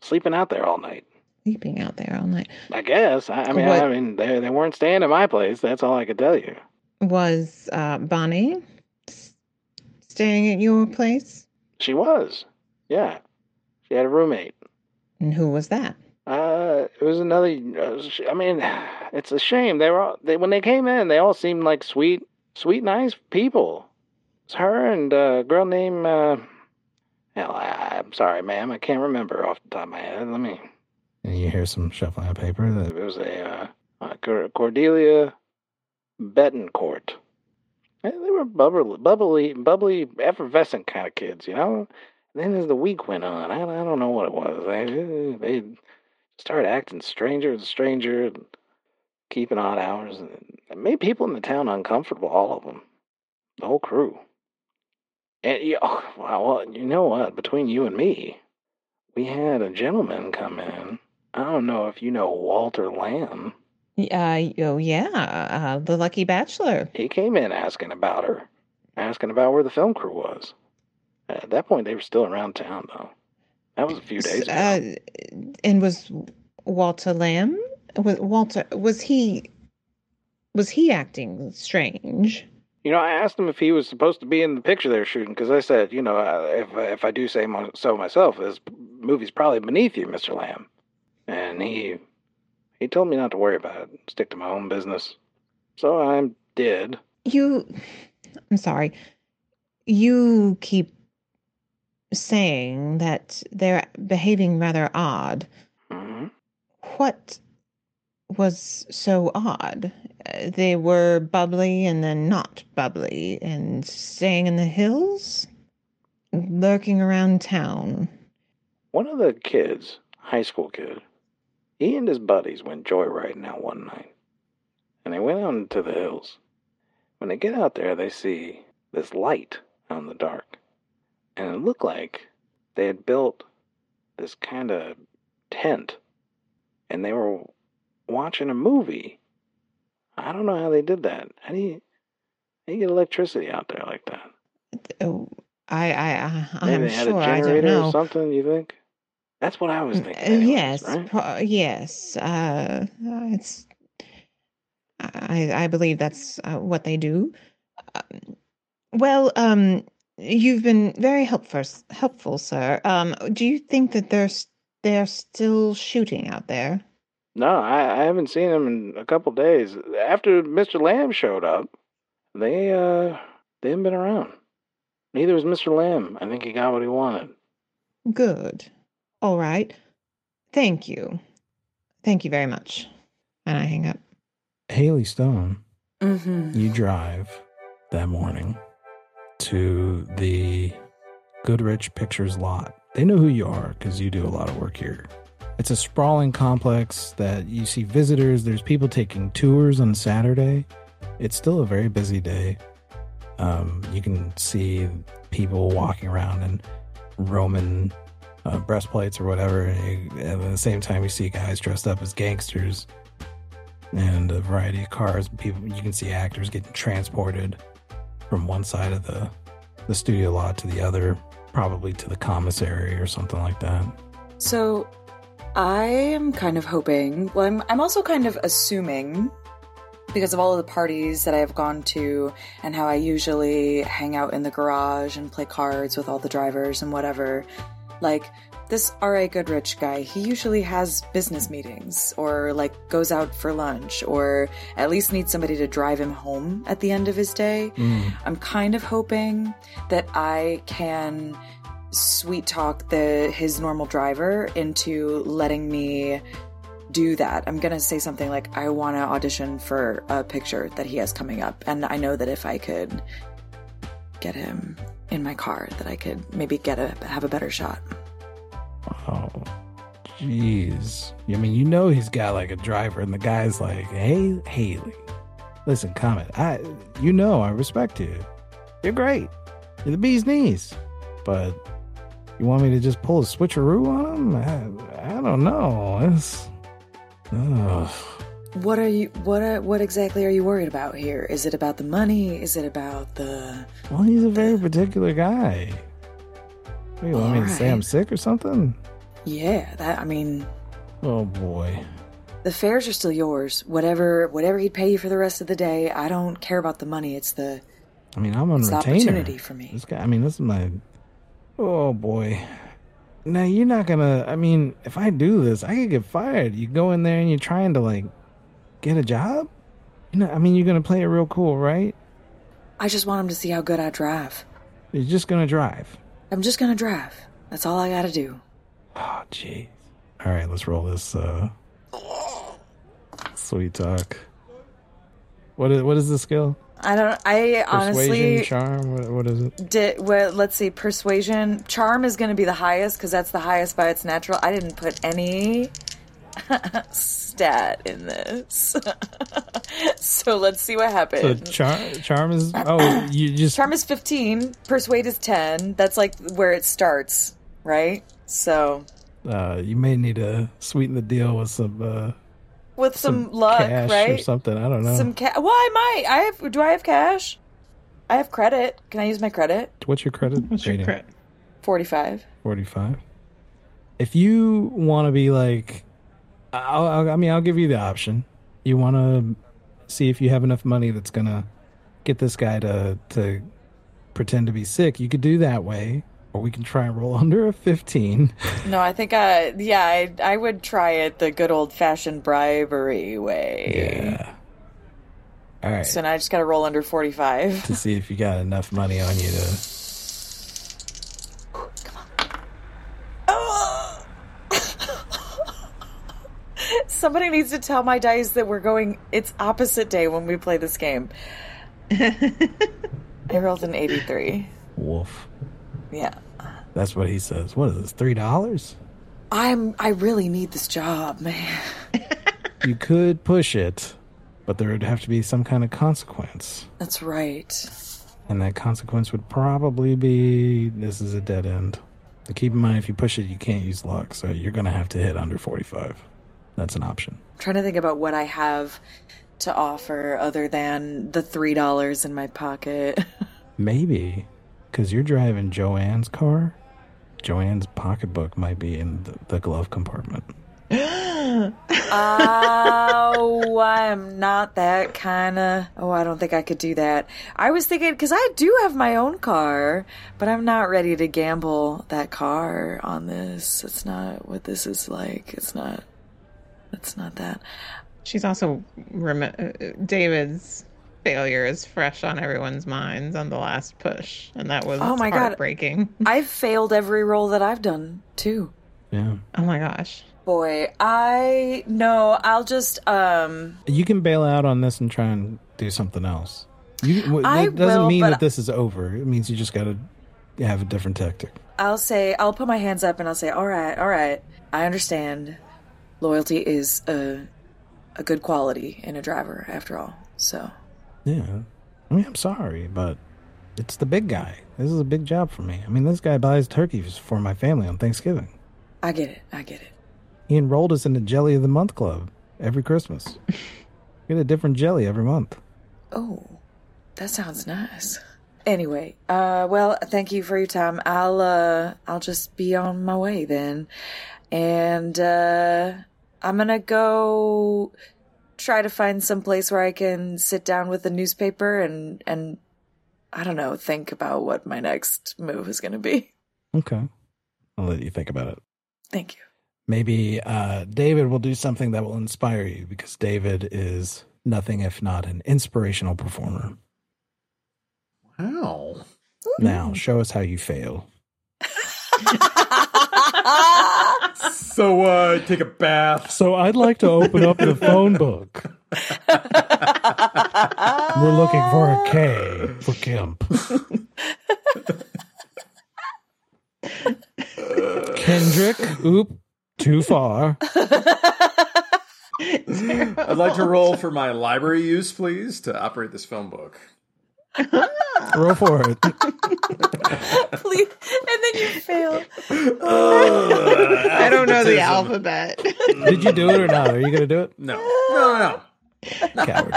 sleeping out there all night. Sleeping out there all night, I guess. I, I mean, What- I mean, they they weren't staying at my place. That's all I could tell you. was uh, Bonnie staying at your place? She was, yeah. She had a roommate. And who was that? Uh, it was another. Uh, I mean, it's a shame. They were all, they when they came in, they all seemed like sweet, sweet, nice people. It's her and a girl named. Uh, hell, I, I'm sorry, ma'am. I can't remember off the top of my head. Let me. And you hear some shuffling of paper. It was a uh, Cordelia Betancourt. They were bubbly, bubbly, bubbly, effervescent kind of kids, you know. then as the week went on, I, I don't know what it was. They they started acting stranger and stranger, and keeping odd hours, and it made people in the town uncomfortable. All of them, the whole crew. And you, oh, well, you know what? Between you and me, we had a gentleman come in. I don't know if you know Walter Lamb. Uh, oh yeah, uh, the Lucky Bachelor. He came in asking about her, asking about where the film crew was. At that point, they were still around town, though. That was a few days ago. Uh, and was Walter Lamb? Was Walter? Was he? Was he acting strange? You know, I asked him if he was supposed to be in the picture they were shooting because I said, you know, if if I do say so myself, this movie's probably beneath you, Mister Lamb. And he he told me not to worry about it, stick to my own business. So I did. You, I'm sorry. You keep saying that they're behaving rather odd. hmm What was so odd? They were bubbly and then not bubbly and staying in the hills, lurking around town. One of the kids, high school kid, he and his buddies went joyriding out one night. And they went out into the hills. When they get out there, they see this light out in the dark. And it looked like they had built this kind of tent. And they were watching a movie. I don't know how they did that. How do you, how do you get electricity out there like that? Oh, I, I, I I'm they had sure a I don't generator or know. something, you think? That's what I was Uh, thinking. anyways, yes, right? pro- yes. Uh, uh, it's. I I believe that's uh, what they do. Um, well, um, you've been very helpful, helpful, sir. Um, do you think that they're they're still shooting out there? No, I, I haven't seen them in a couple days. After Mr. Lamb showed up, they uh they haven't been around. Neither was Mr. Lamb. I think he got what he wanted. Good. All right. Thank you. Thank you very much. And I hang up. Hallie Stone, Mm-hmm. you drive that morning to the Goodrich Pictures lot. They know who you are because you do a lot of work here. It's a sprawling complex that you see visitors. There's people taking tours on Saturday. It's still a very busy day. Um, you can see people walking around in Roman uh, breastplates or whatever. And at the same time, you see guys dressed up as gangsters and a variety of cars. People, you can see actors getting transported from one side of the the studio lot to the other, probably to the commissary or something like that. So, I am kind of hoping. Well, I'm, I'm also kind of assuming, because of all of the parties that I've gone to and how I usually hang out in the garage and play cards with all the drivers and whatever, like this R.A. Goodrich guy, he usually has business meetings or like goes out for lunch or at least needs somebody to drive him home at the end of his day. Mm. I'm kind of hoping that I can sweet talk the his normal driver into letting me do that. I'm going to say something like I want to audition for a picture that he has coming up and I know that if I could get him in my car that I could maybe get a have a better shot. Oh, jeez. I mean, you know he's got like a driver, and the guy's like, "Hey, Hallie, listen, comment. I, you know, I respect you. You're great. You're the bee's knees. But you want me to just pull a switcheroo on him? I, I don't know. It's, ugh. What are you what are, what exactly are you worried about here? Is it about the money? Is it about the Well, he's a very particular guy. What, do you want me to say I'm sick or something? Yeah, that I mean Oh boy. The fares are still yours. Whatever whatever he'd pay you for the rest of the day, I don't care about the money. It's the I mean, I'm on it's the retainer. opportunity for me. This guy, I mean, this is my. Oh boy. Now you're not gonna. I mean, if I do this, I could get fired. You go in there and you're trying to like get a job. You know, I mean, you're gonna play it real cool, right? I just want him to see how good I drive. You're just gonna drive. I'm just gonna drive. That's all I gotta do. Oh, jeez. All right, let's roll this. uh Sweet talk. What is what is the skill? I don't. I Persuasion, honestly charm. What, what is it? did. Well, let's see. Persuasion, charm is going to be the highest because that's the highest by its natural. I didn't put any stat in this, so let's see what So happens. charm, charm is. Oh, you just charm is fifteen. Persuade is ten. That's like where it starts, right? So uh, you may need to sweeten the deal with some uh, with some, luck, cash or right? something. I don't know. Some cash. Well, I might. I have. Do I have cash? I have credit. Can I use my credit? What's your credit? What's your credit? Forty-five. Forty-five. If you want to be like, I'll, I'll, I mean, I'll give you the option. You want to see if you have enough money that's gonna get this guy to to pretend to be sick. You could do that way, or we can try and roll under a fifteen. No, I think. I yeah, I I would try it the good old-fashioned bribery way. Yeah. All right. So now I just got to roll under forty-five. to see if you got enough money on you to. Oh! Somebody needs to tell my dice that we're going. It's opposite day when we play this game. I rolled an eighty-three. Wolf. Yeah. That's what he says. What is this? Three dollars? I'm. I really need this job, man. You could push it, but there would have to be some kind of consequence. That's right. And that consequence would probably be this is a dead end. But keep in mind, if you push it, you can't use luck, so you're going to have to hit under 45. That's an option. I'm trying to think about what I have to offer other than the three dollars in my pocket. Maybe, because you're driving Joanne's car, Joanne's pocketbook might be in the, the glove compartment. oh, I am not that kind of. Oh, I don't think I could do that. I was thinking because I do have my own car, but I'm not ready to gamble that car on this. It's not what this is like. It's not. It's not that. She's also rem- uh, David's failure is fresh on everyone's minds on the last push, and that was Oh my God. heartbreaking. I've failed every role that I've done too. Yeah. Oh my gosh. Boy, I no. I'll just um. You can bail out on this and try and do something else. You, w- I that doesn't will, mean that this is over. It means you just got to have a different tactic. I'll say I'll put my hands up and I'll say, "All right, all right. I understand. Loyalty is a a good quality in a driver, after all. So Yeah. I mean, I'm sorry, but it's the big guy. This is a big job for me. I mean, this guy buys turkeys for my family on Thanksgiving. I get it. I get it. He enrolled us in the Jelly of the Month Club every Christmas. Get a different jelly every month. Oh, that sounds nice. Anyway, uh, well, thank you for your time. I'll uh, I'll just be on my way then, and uh, I'm gonna go try to find some place where I can sit down with a newspaper and and I don't know, think about what my next move is gonna be. Okay. I'll let you think about it. Thank you. Maybe uh, David will do something that will inspire you because David is nothing if not an inspirational performer. Wow. Now, show us how you fail. So, uh, take a bath. So, I'd like to open up the phone book. We're looking for a K for Kemp. Kendrick, oop, too far. I'd like to roll for my library use, please, to operate this phone book. Roll for it. Please, and then you fail. I don't know the alphabet. Did you do it or not? Are you going to do it? No, no, no. Coward.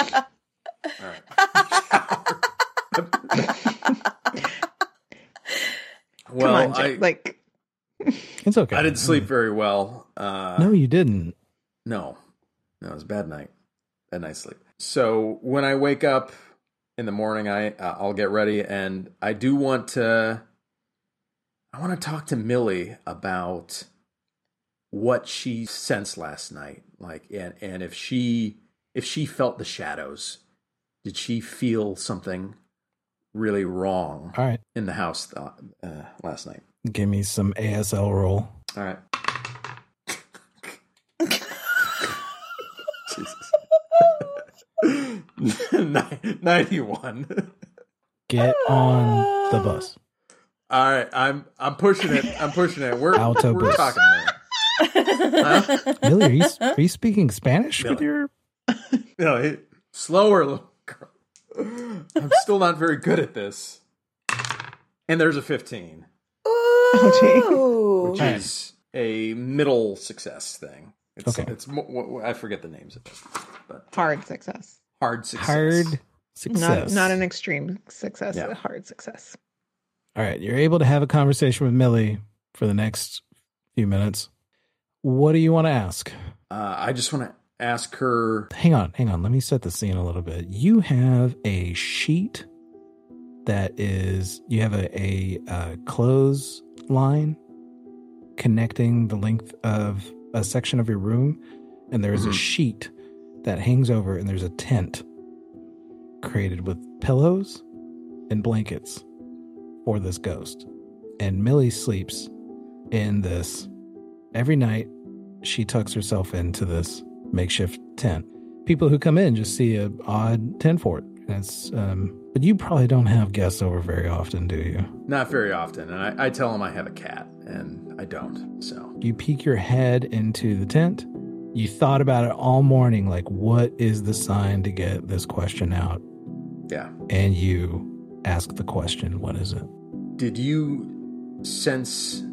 Well, Come on, I, like It's okay. I didn't sleep very well. Uh, No, you didn't. No, no, it was a bad night. Bad night's sleep. So when I wake up in the morning, I uh, I'll get ready, and I do want to. I want to talk to Millie about what she sensed last night, like, and and if she if she felt the shadows, did she feel something really wrong All right. in the house uh, uh, last night? Give me some ASL roll. All right. Jesus. Nin- 91. Get on the ah. bus. All right, I'm I'm pushing it. I'm pushing it. We're Autobus. we're talking there. Huh? Millie, are you, are you speaking Spanish with your. No, hey, slower, little girl. I'm still not very good at this. And there's a 15, Ooh. which is a middle success thing. It's, Okay. It's mo- I forget the names of it, but hard success. Hard success. Hard success. Not not an extreme success, Yeah. a hard success. All right. You're able to have a conversation with Millie for the next few minutes. What do you want to ask? Uh, I just want to ask her. Hang on, hang on. Let me set the scene a little bit. You have a sheet that is you have a, a, uh clothes line connecting the length of a section of your room, and there is a Mhm. sheet that hangs over, and there's a tent created with pillows and blankets for this ghost. And Millie sleeps in this every night. She tucks herself into this makeshift tent. People who come in just see a odd tent fort. That's um, but you probably don't have guests over very often, do you? Not very often, and I, I tell them I have a cat, and I don't. So You peek your head into the tent. You thought about it all morning, like what is the sign to get this question out? yeah. And you ask the question, what is it? Did you sense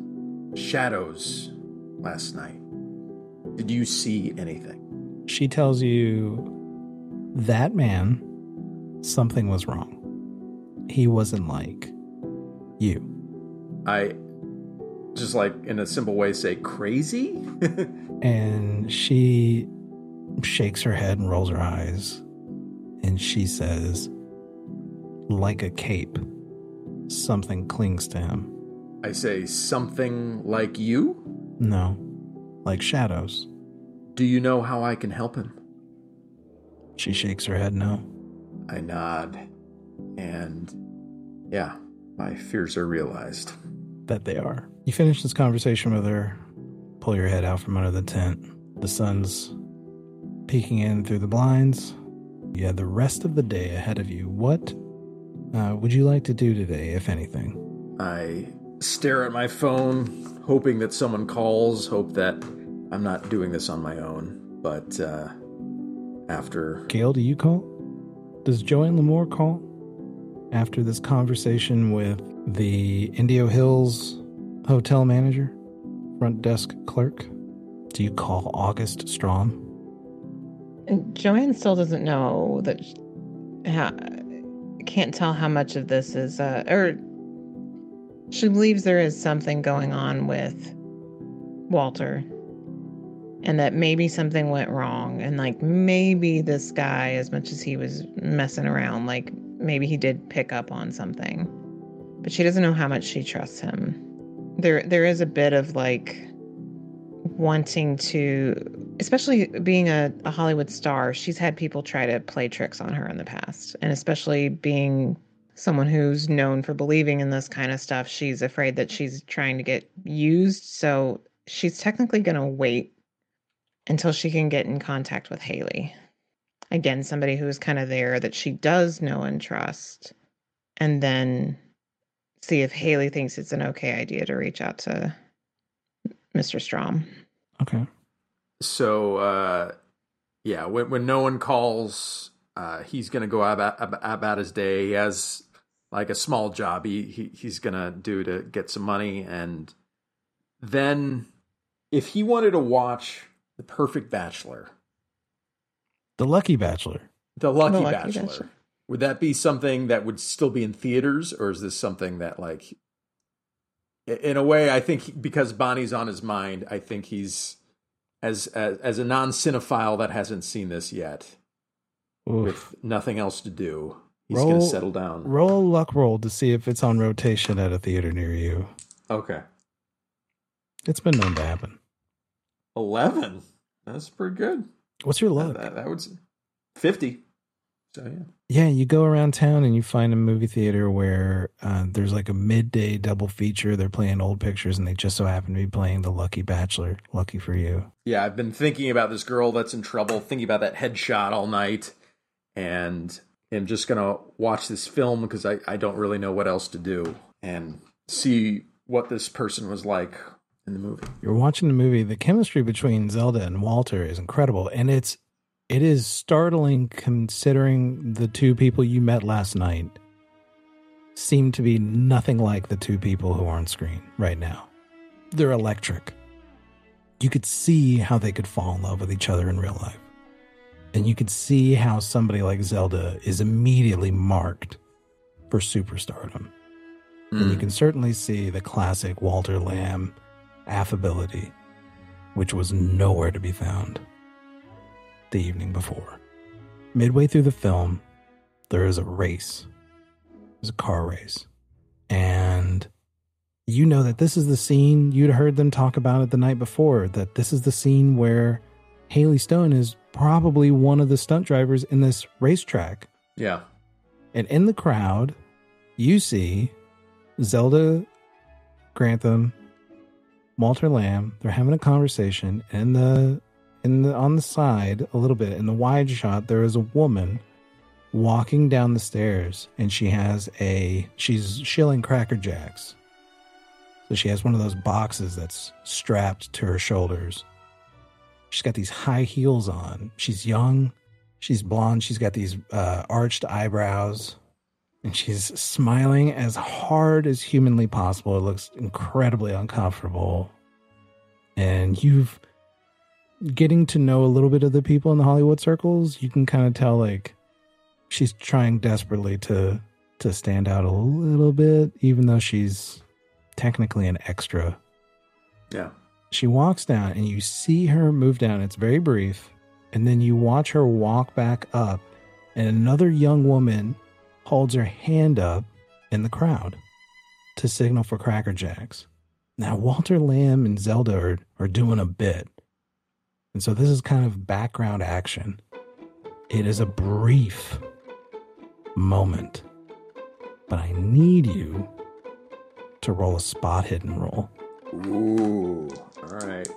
shadows last night? Did you see anything? She tells you that man, something was wrong. He wasn't like you. I just like in a simple way say crazy? and she shakes her head and rolls her eyes. And she says, like a cape, something clings to him. I say something like you? No, like shadows. Do you know how I can help him? She shakes her head no. I nod, and yeah, my fears are realized. That they are. You finish this conversation with her, pull your head out from under the tent. The sun's peeking in through the blinds. You have the rest of the day ahead of you. What uh, would you like to do today, if anything? I stare at my phone, hoping that someone calls, hope that I'm not doing this on my own. But uh, after. Gail, do you call? Does Joanne Lamour call? After this conversation with the Indio Hills hotel manager, front desk clerk, do you call August Straume? And Joanne still doesn't know that. How, can't tell how much of this is, uh, or she believes there is something going on with Walter and that maybe something went wrong and like maybe this guy as much as he was messing around like maybe he did pick up on something but she doesn't know how much she trusts him there there is a bit of like wanting to especially being a, a hollywood star she's had people try to play tricks on her in the past. And especially being someone who's known for believing in this kind of stuff she's afraid that she's trying to get used. So she's technically going to wait until she can get in contact with Hallie. Again, somebody who is kind of there that she does know and trust, and then see if Hallie thinks it's an okay idea to reach out to Mr. Straume. Okay. So, uh, yeah, when, when no one calls, uh, he's going to go about, about his day. He has like a small job he, he he's going to do to get some money. And then if he wanted to watch the Perfect Bachelor. The Lucky Bachelor. The Lucky, the Lucky Bachelor. Bachelor. Would that be something that would still be in theaters, or is this something that, like, in a way, I think because Bonnie's on his mind, I think he's as as, as a non cinephile that hasn't seen this yet, Oof. with nothing else to do. He's roll, gonna settle down. Roll a luck roll to see if it's on rotation at a theater near you. Okay. It's been known to happen. Eleven. That's pretty good. What's your luck? That, that, that would fifty. So yeah. Yeah, you go around town and you find a movie theater where uh, there's like a midday double feature. They're playing old pictures, and they just so happen to be playing The Lucky Bachelor. Lucky for you. Yeah, I've been thinking about this girl that's in trouble, thinking about that headshot all night, and I'm just gonna watch this film because I, I don't really know what else to do and see what this person was like in the movie. You're watching the movie. The chemistry between Zelda and Walter is incredible, and it's it is startling considering the two people you met last night seem to be nothing like the two people who are on screen right now. They're electric. You could see how they could fall in love with each other in real life. And you could see how somebody like Zelda is immediately marked for superstardom. Mm. And you hmm. can certainly see the classic Walter Lamb affability, which was nowhere to be found the evening before. Midway through the film, there is a race. There's a car race. And you know that this is the scene you'd heard them talk about it the night before, that this is the scene where Hallie Stone is probably one of the stunt drivers in this racetrack. Yeah. And in the crowd, you see Zelda Grantham Walter Lamb. They're having a conversation, and the in the on the side a little bit in the wide shot, there is a woman walking down the stairs, and she has a she's shilling Cracker Jacks. So she has one of those boxes that's strapped to her shoulders. She's got these high heels on. She's young. She's blonde. She's got these uh, arched eyebrows and she's smiling as hard as humanly possible. It looks incredibly uncomfortable. And you've getting to know a little bit of the people in the Hollywood circles, you can kind of tell like she's trying desperately to to stand out a little bit, even though she's technically an extra Yeah. She walks down and you see her move down. It's very brief. And then you watch her walk back up, and another young woman holds her hand up in the crowd to signal for Cracker Jacks. Now, Walter Lamb and Zelda are, are doing a bit. And so this is kind of background action. It is a brief moment, but I need you to roll a spot hidden roll. Ooh. All right.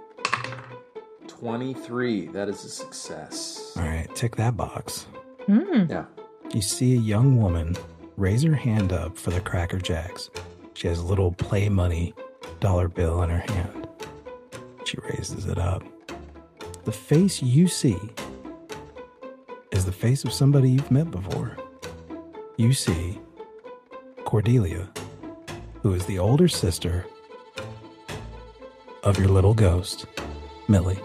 23. That is a success. All right, tick that box. Hmm. Yeah. You see a young woman raise her hand up for the Cracker Jacks. She has a little play money dollar bill in her hand. She raises it up. The face you see is the face of somebody you've met before. You see Cordelia, who is the older sister of your little ghost, Millie.